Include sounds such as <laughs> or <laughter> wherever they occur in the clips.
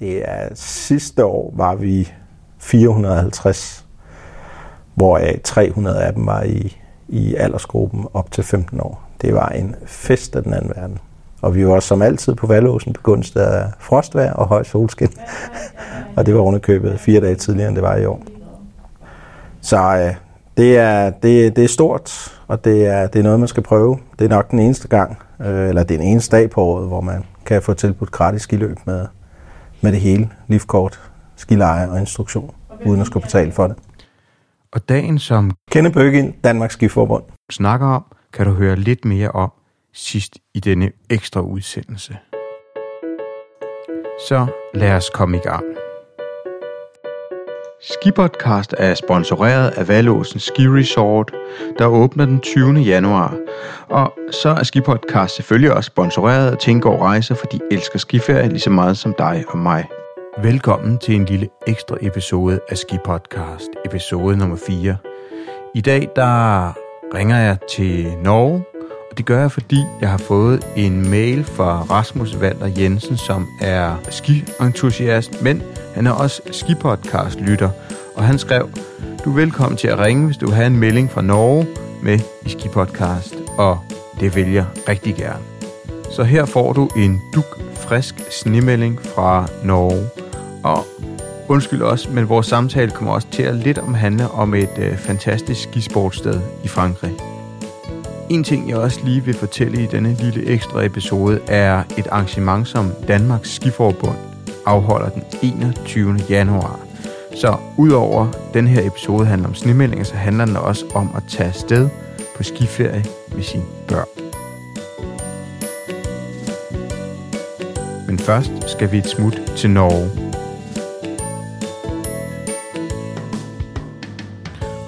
Det er sidste år var vi 450, hvoraf 300 af dem var i, i aldersgruppen op til 15 år. Det var en fest af den anden verden. Og vi var som altid på Valåsen begunst af frostvær og høj solskin. og det var underkøbet fire dage tidligere, end det var i år. Så øh, det, er, det, det er stort, og det er, det er noget, man skal prøve. Det er nok den eneste gang, øh, eller er den eneste dag på året, hvor man kan få tilbudt gratis skiløb med, med det hele. Livkort, skileje og instruktion, uden at skulle betale for det. Og dagen, som Kende Bøgin, Danmarks Skiforbund. snakker om, kan du høre lidt mere om sidst i denne ekstra udsendelse. Så lad os komme i gang. Skipodcast er sponsoreret af Valåsen Ski Resort, der åbner den 20. januar. Og så er Skipodcast selvfølgelig også sponsoreret af Tingård Rejser, for de elsker skiferie lige så meget som dig og mig. Velkommen til en lille ekstra episode af Skipodcast, episode nummer 4. I dag der ringer jeg til Norge, og det gør jeg, fordi jeg har fået en mail fra Rasmus Valder Jensen, som er ski-entusiast, men han er også skipodcast-lytter, og han skrev, du er velkommen til at ringe, hvis du vil have en melding fra Norge med i skipodcast, og det vil jeg rigtig gerne. Så her får du en duk frisk snemelding fra Norge, og Undskyld os, men vores samtale kommer også til at lidt omhandle om et øh, fantastisk skisportsted i Frankrig. En ting, jeg også lige vil fortælle i denne lille ekstra episode, er et arrangement, som Danmarks Skiforbund afholder den 21. januar. Så udover den her episode handler om snemeldinger, så handler den også om at tage afsted på skiferie med sine børn. Men først skal vi et smut til Norge.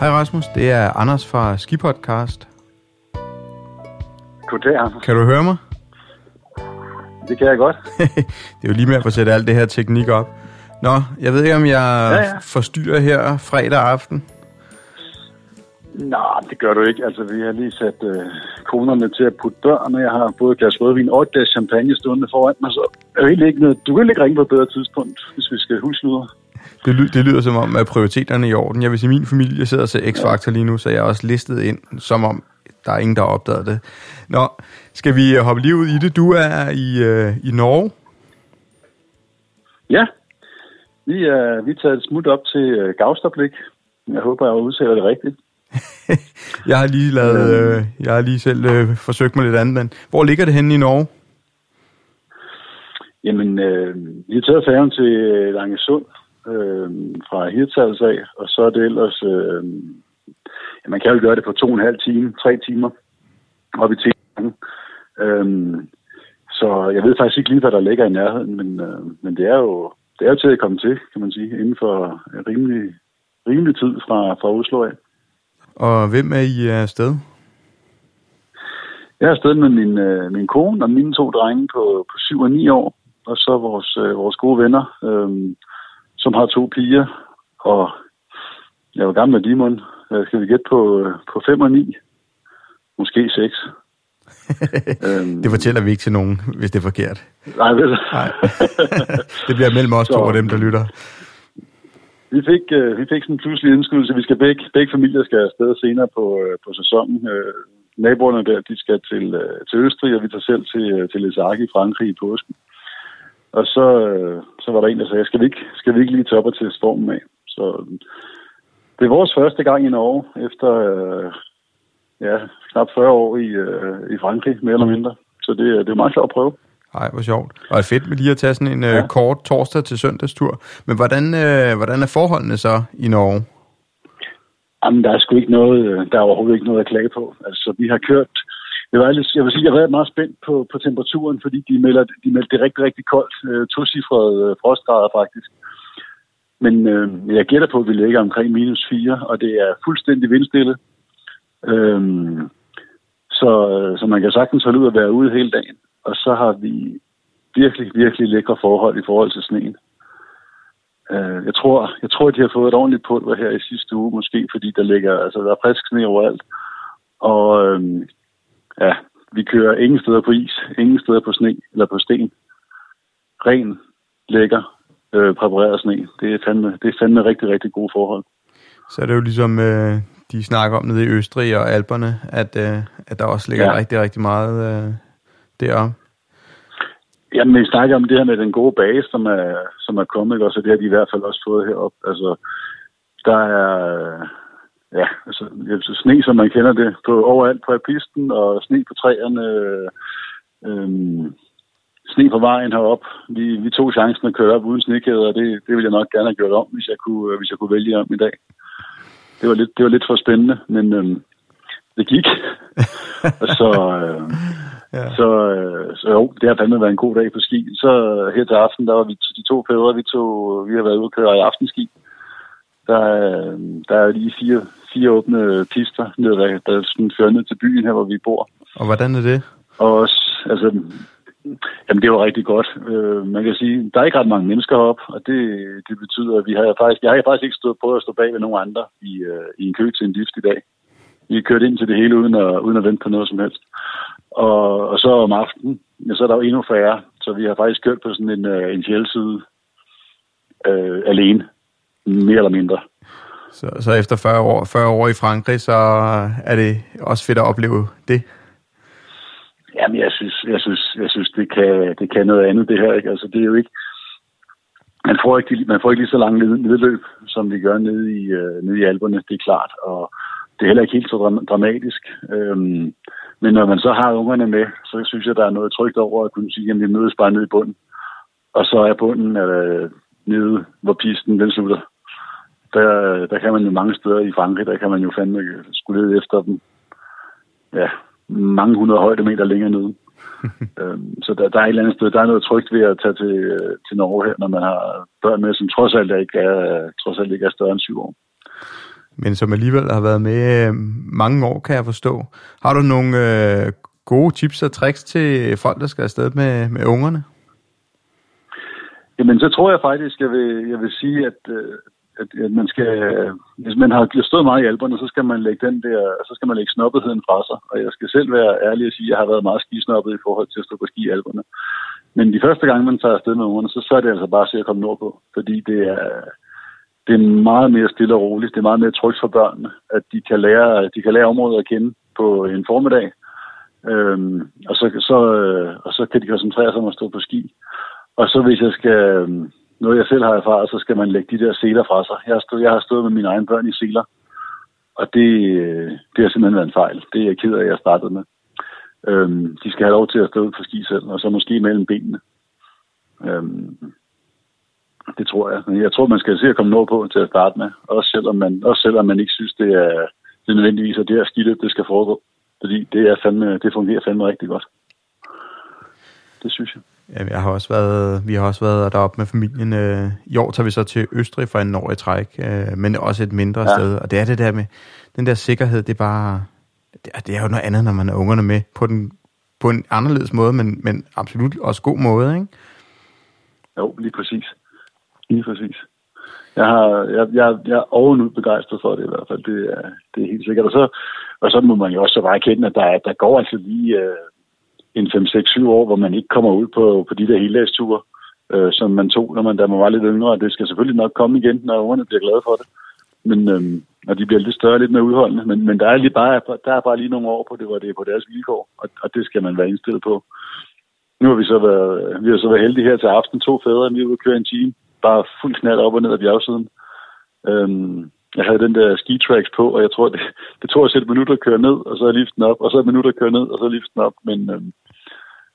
Hej Rasmus, det er Anders fra Skipodcast. Goddag, Anders. Kan du høre mig? Det kan jeg godt. <laughs> det er jo lige med at få sætte alt det her teknik op. Nå, jeg ved ikke, om jeg Ja, ja. forstyrrer her fredag aften. Nej, det gør du ikke. Altså, vi har lige sat øh, konerne til at putte børn, og jeg har både et glas rødvin og et glas champagne stående foran mig, så er egentlig ikke noget. Du kan ikke ringe på et bedre tidspunkt, hvis vi skal huske Det, ly- det lyder som om, at prioriteterne er i orden. Jeg vil sige, min familie sidder og ser X-Factor lige nu, så jeg er også listet ind, som om der er ingen, der har opdaget det. Nå, skal vi øh, hoppe lige ud i det? Du er i, øh, i Norge. Ja, vi er, vi er taget et smut op til øh, Gavstablik. Jeg håber, jeg udtaler det rigtigt. <laughs> Jeg har lige lavet, øh, jeg har lige selv øh, forsøgt mig lidt andet, men hvor ligger det henne i Norge? Jamen, øh, vi har taget færgen til øh, Langesund øh, fra Hirtshals af, og så er det ellers... Øh, man kan jo gøre det på to og en halv time, tre timer, op i Tængen. Øh, så jeg ved faktisk ikke lige, hvad der ligger i nærheden, men, øh, men det er jo det er jo til at komme til, kan man sige, inden for rimelig, rimelig tid fra, fra Oslo af. Og hvem er I øh, afsted? Jeg er afsted med min, øh, min kone og mine to drenge på, på 7 og 9 år, og så vores, øh, vores gode venner, øh, som har to piger, og jeg jo gammel med Dimon. Øh, skal vi gætte på, øh, på 5 og 9? Måske 6. <laughs> øhm, Det fortæller vi ikke til nogen, hvis det er forkert. nej, du. Nej. det bliver mellem os to og dem, der lytter. Vi fik, øh, vi fik sådan en pludselig indskydelse. Vi skal begge, begge familier skal afsted senere på, øh, på sæsonen. Øh, naboerne der, de skal til, øh, til Østrig, og vi tager selv til, øh, til Les Arcs i Frankrig i påsken. Og så, øh, så var der en, der sagde, skal vi ikke, skal vi ikke lige tage op og til stormen af? Så det er vores første gang i Norge, efter øh, ja, knap 40 år i, øh, i Frankrig, mere eller mindre. Så det, er- det er meget sjovt at prøve. Ej, hvor sjovt. Og det er fedt med lige at tage sådan en ja. Ja. kort torsdag til søndagstur. Men hvordan, øh, hvordan er forholdene så i Norge? Jamen, der er sgu ikke noget, øh, der er overhovedet ikke noget at klage på. Altså, vi har kørt... Jeg, var lidt, jeg vil sige, jeg har været meget spændt på, på temperaturen, fordi de melder, de melder det rigtig, rigtig koldt. Øh, tocifrede øh, frostgrader, faktisk. Men øh, jeg gætter på, at vi ligger omkring minus 4, og det er fuldstændig vindstille. Øhm, så, så man kan sagtens holde ud at være ude hele dagen. Og så har vi virkelig, virkelig lækre forhold i forhold til sneen. Øh, jeg tror, jeg tror, de har fået et ordentligt pulver her i sidste uge, måske fordi der ligger, altså der er frisk sne overalt. Og øh, ja, vi kører ingen steder på is, ingen steder på sne eller på sten. Ren, lækker øh, præpareret sne. Det er, fandme, det er fandme rigtig, rigtig gode forhold. Så er det jo ligesom, øh, de snakker om nede i Østrig og Alperne, at, øh, at der også ligger ja. rigtig, rigtig meget øh, deroppe. Jamen, vi snakker om det her med den gode base, som er, som er kommet, og så det har de i hvert fald også fået herop. Altså, der er, ja, altså, sne, som man kender det, på overalt på pisten, og sne på træerne, øh, øh, sne på vejen herop. Vi, vi tog chancen at køre op uden snekæder, og det, det ville jeg nok gerne have gjort om, hvis jeg kunne, hvis jeg kunne vælge om i dag. Det var lidt, det var lidt for spændende, men øh, det gik. <laughs> og så, øh, ja. så, øh, så jo, det har fandme været en god dag på ski. Så her til aften, der var vi de to fædre, vi, tog, vi har været ude og køre i aftenski. Der, er, der er lige fire, fire åbne pister, nede, der, der sådan fører ned til byen her, hvor vi bor. Og hvordan er det? Og også, altså, Jamen, det var rigtig godt. Øh, man kan sige, der er ikke ret mange mennesker op, og det, det betyder, at vi har faktisk, jeg har faktisk ikke stået på at stå bag ved nogen andre i, øh, i en kø til en lift i dag. Vi har kørt ind til det hele uden at, uden at vente på noget som helst. Og, og så om aftenen, ja, så er der jo endnu færre, så vi har faktisk kørt på sådan en, øh, en fjeldside øh, alene, mere eller mindre. Så, så efter 40 år, 40 år i Frankrig, så er det også fedt at opleve det? Jamen, jeg synes, jeg synes, jeg synes det, kan, det kan noget andet, det her. Ikke? Altså, det er jo ikke... Man får ikke, man får ikke lige så langt nedløb, som vi gør nede i, uh, nede i alberne, det er klart. Og det er heller ikke helt så dramatisk. Øhm, men når man så har ungerne med, så synes jeg, der er noget trygt over at kunne sige, at vi mødes bare nede i bunden. Og så er bunden øh, nede, hvor pisten den slutter. Der, der kan man jo mange steder i Frankrig, der kan man jo fandme skulle efter dem. Ja, mange hundrede højdemeter længere nede. <laughs> øhm, så der, der er et eller andet sted, der er noget trygt ved at tage til, øh, til Norge her, når man har børn med, som trods alt ikke er, trods alt ikke er større end syv år. Men som alligevel har været med øh, mange år, kan jeg forstå. Har du nogle øh, gode tips og tricks til folk, der skal afsted med, med ungerne? Jamen, så tror jeg faktisk, jeg vil, jeg vil sige, at øh, at, at man skal, hvis man har stået meget i alberne, så skal man lægge den der, så skal man lægge snobbetheden fra sig. Og jeg skal selv være ærlig og sige, at jeg har været meget skisnobbet i forhold til at stå på ski i alberne. Men de første gange, man tager afsted med ungerne, så, så er det altså bare at at komme nordpå. Fordi det er, det er meget mere stille og roligt. Det er meget mere trygt for børnene, at de kan lære, de kan lære området at kende på en formiddag. Øhm, og, så, så, øh, og så kan de koncentrere sig om at stå på ski. Og så hvis jeg skal øhm, noget, jeg selv har erfaret, så skal man lægge de der seler fra sig. Jeg har stået, jeg har stået med mine egne børn i seler, og det, øh, det har simpelthen været en fejl. Det er jeg ked af, at jeg startede med. Øhm, de skal have lov til at stå ud på ski selv, og så måske mellem benene. Øhm, det tror jeg. Men jeg tror, man skal se at komme noget på til at starte med. Også selvom man, også selvom man ikke synes, det er, det er nødvendigvis, at det her skiløb, det skal foregå. Fordi det, er fandme, det fungerer fandme rigtig godt. Det synes jeg. Ja, jeg har også været, vi har også været deroppe med familien. Øh, I år tager vi så til Østrig for en år i træk, øh, men også et mindre ja. sted. Og det er det der med, den der sikkerhed, det er bare, det er, det er jo noget andet, når man er ungerne med på, den, på en anderledes måde, men, men absolut også god måde, ikke? Jo, lige præcis. Lige præcis. Jeg, har, jeg, jeg, jeg er ovenud begejstret for det i hvert fald. Det er, det er helt sikkert. Og så, og så må man jo også bare erkende, at der, der går altså lige... Øh, en 5-6-7 år, hvor man ikke kommer ud på, på de der heldagsture, øh, som man tog, når man, da man var lidt yngre. Det skal selvfølgelig nok komme igen, når ungerne bliver glade for det. Men øh, når de bliver lidt større, lidt mere udholdende. Men, men der, er lige bare, der er bare lige nogle år på det, hvor det er på deres vilkår, og, og det skal man være indstillet på. Nu har vi så været, vi har så været heldige her til aften, to fædre, vi er ude at køre en time, bare fuld knald op og ned ad bjergsiden. Øhm, jeg havde den der ski tracks på, og jeg tror, det, det tog os et minut at køre ned, og så er liften op, og så et minut at køre ned, og så er liften op. Men, øhm,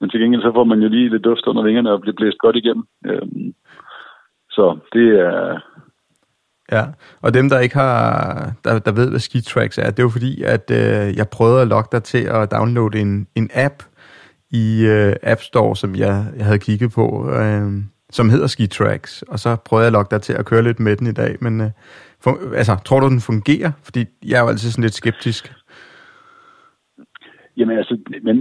men til gengæld så får man jo lige lidt duft under vingerne og bliver blæst godt igennem. Øhm, så det er... Ja, og dem, der ikke har, der, der ved, hvad ski tracks er, det er jo fordi, at øh, jeg prøvede at logge dig til at downloade en, en app i øh, App Store, som jeg, jeg havde kigget på, øh, som hedder Ski Tracks, og så prøvede jeg at logge dig til at køre lidt med den i dag, men øh, for, altså, tror du, den fungerer? Fordi jeg er jo altid sådan lidt skeptisk. Jamen altså, men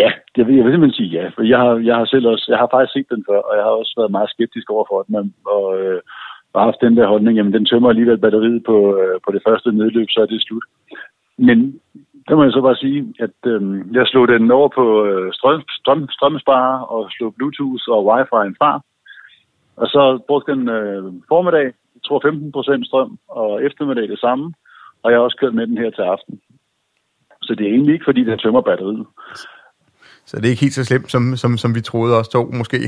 Ja, det vil jeg vil simpelthen sige ja. For jeg har, jeg har selv også, jeg har faktisk set den før, og jeg har også været meget skeptisk over for den, og øh, bare haft den der holdning, jamen den tømmer alligevel batteriet på, øh, på det første nedløb, så er det slut. Men der må jeg så bare sige, at øh, jeg slog den over på øh, strøm, strøm, strømsparer og slog Bluetooth og wifi fra. Og så brugte den øh, formiddag, jeg tror 15% strøm, og eftermiddag det samme. Og jeg har også kørt med den her til aften. Så det er egentlig ikke, fordi den tømmer batteriet. Så det er ikke helt så slemt, som, som, som vi troede også to, måske?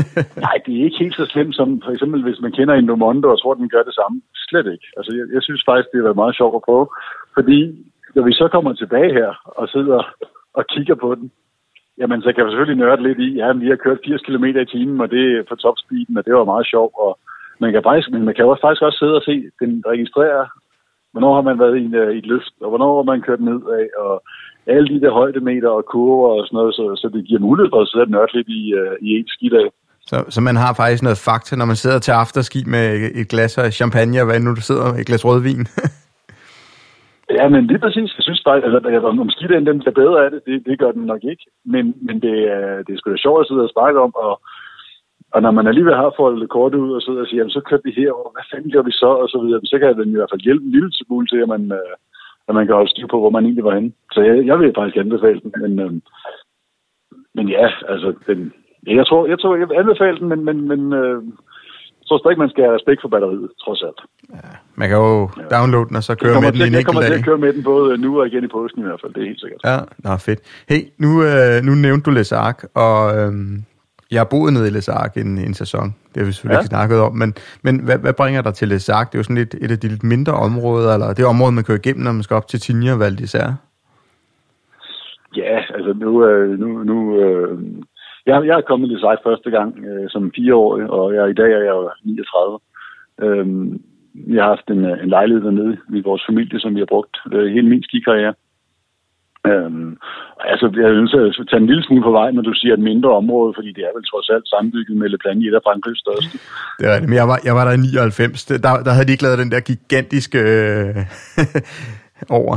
<laughs> Nej, det er ikke helt så slemt, som for eksempel, hvis man kender en Mondo og tror, den gør det samme. Slet ikke. Altså, jeg, jeg synes faktisk, det har været meget sjovt at prøve. Fordi når vi så kommer tilbage her og sidder og kigger på den, jamen, så kan vi selvfølgelig nørde lidt i, ja, vi har kørt 80 km i timen, og det er på topspeeden, og det var meget sjovt. Og man kan, faktisk, men man kan også faktisk også sidde og se, den registrerer, hvornår har man været i, en, i et løft, og hvornår har man kørt nedad, og alle de der højdemeter og kurver og sådan noget, så, så det giver mulighed for at sidde og nørde lidt i, uh, i en skidag. Så, så man har faktisk noget fakta, når man sidder til afterski med et glas af champagne, og hvad nu du sidder med et glas rødvin? <laughs> ja, men lige præcis. Jeg synes bare, at om skidagen den bliver bedre af det, det, det gør den nok ikke. Men, men det, er, det er sgu da sjovt at sidde og snakke om, og, og når man alligevel har fået kort ud og sidder og siger, jamen, så kørte vi herover, hvad fanden gør vi så, og så videre, så kan den i hvert fald hjælpe en lille smule til, at man, uh, at man kan holde styr på, hvor man egentlig var henne. Så jeg, jeg vil faktisk anbefale den, men, øh, men ja, altså, den, jeg tror, jeg tror, jeg vil anbefale den, men, men, men øh, jeg tror stadig, man skal have respekt for batteriet, trods alt. Ja, man kan jo ja. downloade den, og så køre med den en Jeg kommer til at køre med den både nu og igen i påsken i hvert fald, det er helt sikkert. Ja, nå, fedt. Hey, nu, øh, nu nævnte du Les Arc, og øh, jeg har boet nede i Les Arc en, en sæson. Det har vi selvfølgelig ja. ikke snakket om. Men, men hvad, hvad bringer dig til Les Arc? Det er jo sådan lidt, et af de lidt mindre områder, eller det område, man kører igennem, når man skal op til Tinja Val d'Isère. Ja, altså nu... Øh, nu, nu øh, jeg, jeg er kommet til Les første gang øh, som fireårig, og jeg, i dag er jeg 39. Øh, jeg har haft en, en lejlighed dernede i vores familie, som vi har brugt øh, hele min skikarriere. Øhm, altså, jeg ønsker at tage en lille smule på vej, når du siger et mindre område, fordi det er vel trods alt sammenbygget med Le Planier, der er Frankrigs største. Det er men jeg var, jeg var der i 99. Der, der havde de ikke lavet den der gigantiske øh, <laughs> over.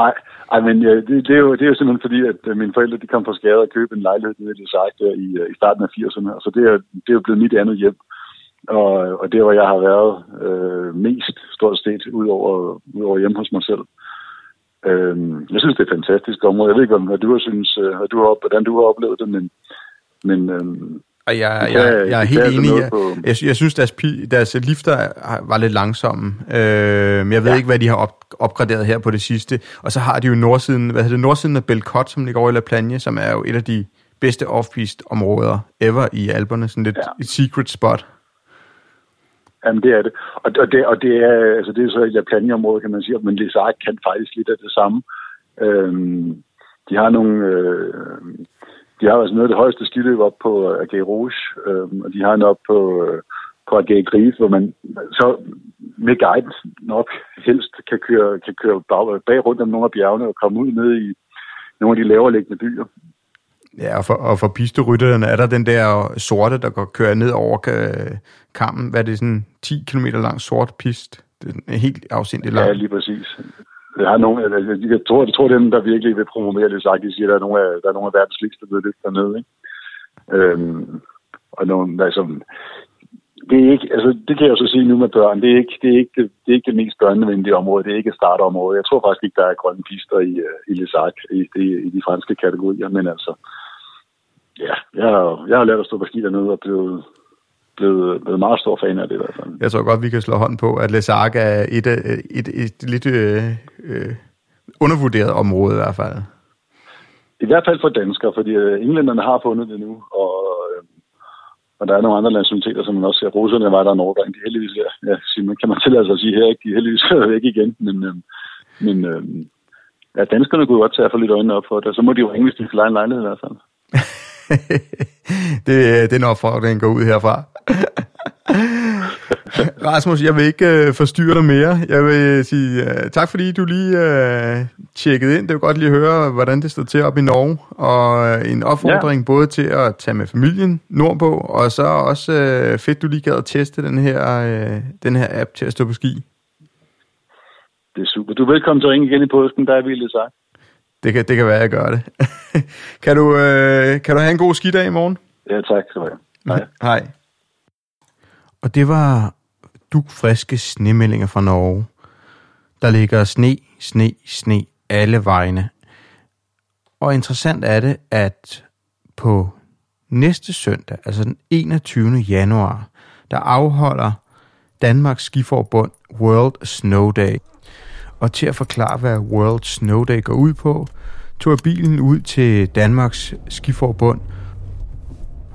Nej, ej, men ja, det, det, er jo, det er jo simpelthen fordi, at øh, mine forældre de kom fra skade og købe en lejlighed nede i sagt der i, øh, i starten af 80'erne, så det er, det er jo blevet mit andet hjem. Og, og det, hvor jeg har været øh, mest stort set, ud over, ud over hjemme hos mig selv. Øh, jeg synes, det er et fantastisk område. Jeg ved ikke, hvad du har synes, øh, hvad du har, hvordan du har oplevet det, men, men øh, og jeg, jeg, jeg, er helt altså enig. Jeg, jeg, jeg synes, deres, deres lifter var lidt langsomme. Øh, men jeg ved ja. ikke, hvad de har op, opgraderet her på det sidste. Og så har de jo nordsiden, hvad hedder det, nordsiden af Belcot, som ligger over i La Plagne, som er jo et af de bedste off-piste områder ever i Alperne. Sådan lidt ja. et secret spot. Jamen, det er det. Og, og, det, og det er, altså, det er så i Laplanjeområdet, kan man sige, men Les kan faktisk lidt af det samme. Øhm, de har nogle... Øh, de har altså noget af det højeste skiløb op på øh, Agé Rouge, øhm, og de har en op på, øh, på Agé Gris, hvor man så med guiden nok helst kan køre, kan køre bag, bag rundt om nogle af bjergene og komme ud ned i nogle af de lavere liggende byer. Ja, og for, og for pisterytterne er der den der sorte, der går kører ned over øh, kammen. Hvad er det, sådan 10 km lang sort pist? Det er helt afsindigt lang. Ja, lige præcis. Jeg, har nogle, jeg, jeg, tror, jeg tror, dem, der virkelig vil promovere det, sagt, de siger, at der er nogle af, der er nogle af verdens ligste løb dernede. Ikke? Øhm, og nogle, altså, det er ikke, altså det kan jeg så sige nu med børn, det er ikke det, er ikke, det, det, er ikke det mest børnevenlige område, det er ikke et startområde. Jeg tror faktisk ikke, der er grønne pister i, øh, i Les i, i, i de franske kategorier, men altså, ja, jeg har, jeg har lært at stå på ski dernede og blevet, blevet, blevet meget stor fan af det i hvert fald. Jeg tror godt, vi kan slå hånd på, at Les Arc er et, et, et, et lidt øh, øh, undervurderet område i hvert fald. I hvert fald for danskere, fordi øh, englænderne har fundet det nu, og, øh, og der er nogle andre nationaliteter, som man også ser. Russerne var der en overgang, de heldigvis er, ja, kan man tillade sig at sige her, ikke? de heldigvis er <laughs> væk igen, men, øh, men øh, ja, danskerne kunne godt tage for lidt øjnene op for det, så må de jo ringe, hvis de skal lege en lejlighed i hvert fald. <laughs> det, den opfordring går ud herfra. <laughs> Rasmus, jeg vil ikke uh, forstyrre dig mere. Jeg vil sige uh, tak, fordi du lige uh, tjekkede ind. Det var godt lige at høre, hvordan det står til op i Norge. Og uh, en opfordring ja. både til at tage med familien nordpå, og så også uh, fedt, du lige gad at teste den her, uh, den her app til at stå på ski. Det er super. Du er velkommen til at ringe igen i påsken, der er vildt sagt. Det kan, det kan være, at jeg gør det. <laughs> kan, du, øh, kan du have en god skidag i morgen? Ja, tak. Så Hej. Hej. Og det var friske snemeldinger fra Norge. Der ligger sne, sne, sne alle vegne. Og interessant er det, at på næste søndag, altså den 21. januar, der afholder Danmarks Skiforbund World Snow Day. Og til at forklare, hvad World Snow Day går ud på, tog jeg bilen ud til Danmarks Skiforbund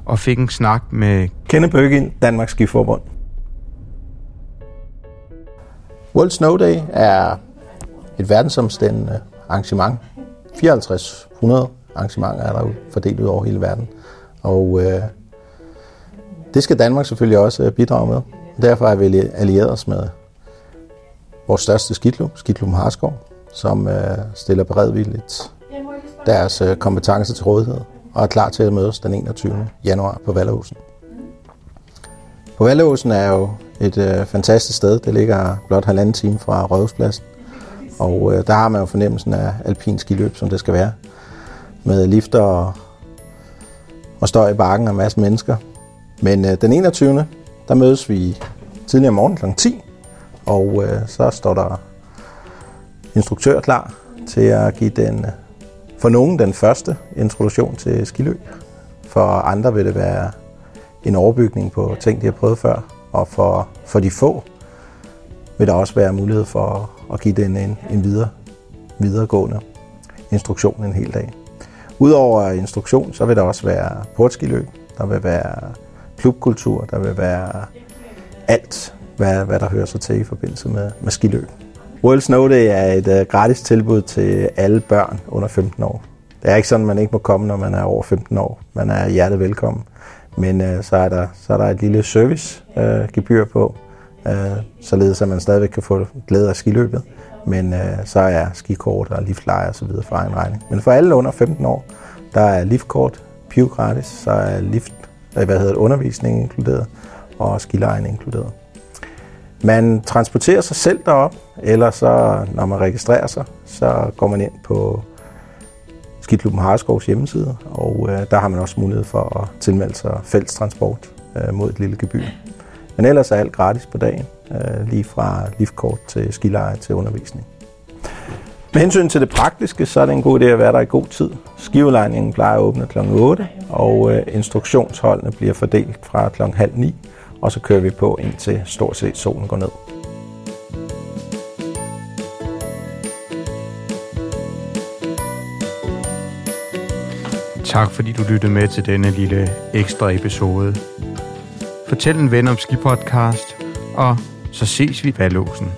og fik en snak med Kenneth Bøgin, Danmarks Skiforbund. World Snow Day er et verdensomstændende arrangement. 5400 arrangementer er der fordelt ud over hele verden. Og øh, det skal Danmark selvfølgelig også øh, bidrage med. Derfor er vi allieret os med vores største skidklub, Skidklubben Harskov, som øh, stiller beredvilligt deres øh, kompetencer til rådighed og er klar til at mødes den 21. januar på Vallehusen. På Vallehusen er jo et øh, fantastisk sted. Det ligger blot halvanden time fra Rådhuspladsen. Og øh, der har man jo fornemmelsen af alpin skiløb, som det skal være. Med lifter og, og støj i bakken og masser masse mennesker. Men øh, den 21. der mødes vi tidligere morgen kl. 10. Og øh, så står der instruktør klar til at give den, øh, for nogen den første introduktion til skiløb. For andre vil det være en overbygning på ting, de har prøvet før. Og for, for de få vil der også være mulighed for at give den en, en videre, videregående instruktion en hel dag. Udover instruktion, så vil der også være portskiløb, der vil være klubkultur, der vil være alt, hvad, hvad der hører sig til i forbindelse med, med skiløb. World Snow Day er et uh, gratis tilbud til alle børn under 15 år. Det er ikke sådan, at man ikke må komme, når man er over 15 år. Man er hjertet velkommen. Men uh, så, er der, så er der et lille servicegebyr øh, uh, på, uh, således at man stadigvæk kan få glæde af skiløbet. Men uh, så er skikort og liftleje og så videre for egen regning. Men for alle under 15 år, der er liftkort, piv gratis, så er lift, hvad hedder det, undervisning inkluderet og skilejen inkluderet. Man transporterer sig selv derop, eller så, når man registrerer sig, så går man ind på Skiklubben Harskovs hjemmeside, og øh, der har man også mulighed for at tilmelde sig fællestransport øh, mod et lille gebyr. Men ellers er alt gratis på dagen, øh, lige fra liftkort til skileje til undervisning. Med hensyn til det praktiske, så er det en god idé at være der i god tid. Skivelejningen plejer at åbne kl. 8, og øh, instruktionsholdene bliver fordelt fra kl. halv 9 og så kører vi på indtil stort set solen går ned. Tak fordi du lyttede med til denne lille ekstra episode. Fortæl en ven om Skipodcast, og så ses vi i Valåsen.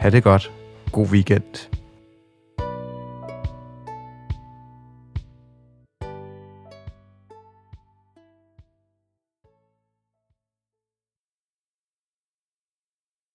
Ha' det godt. God weekend.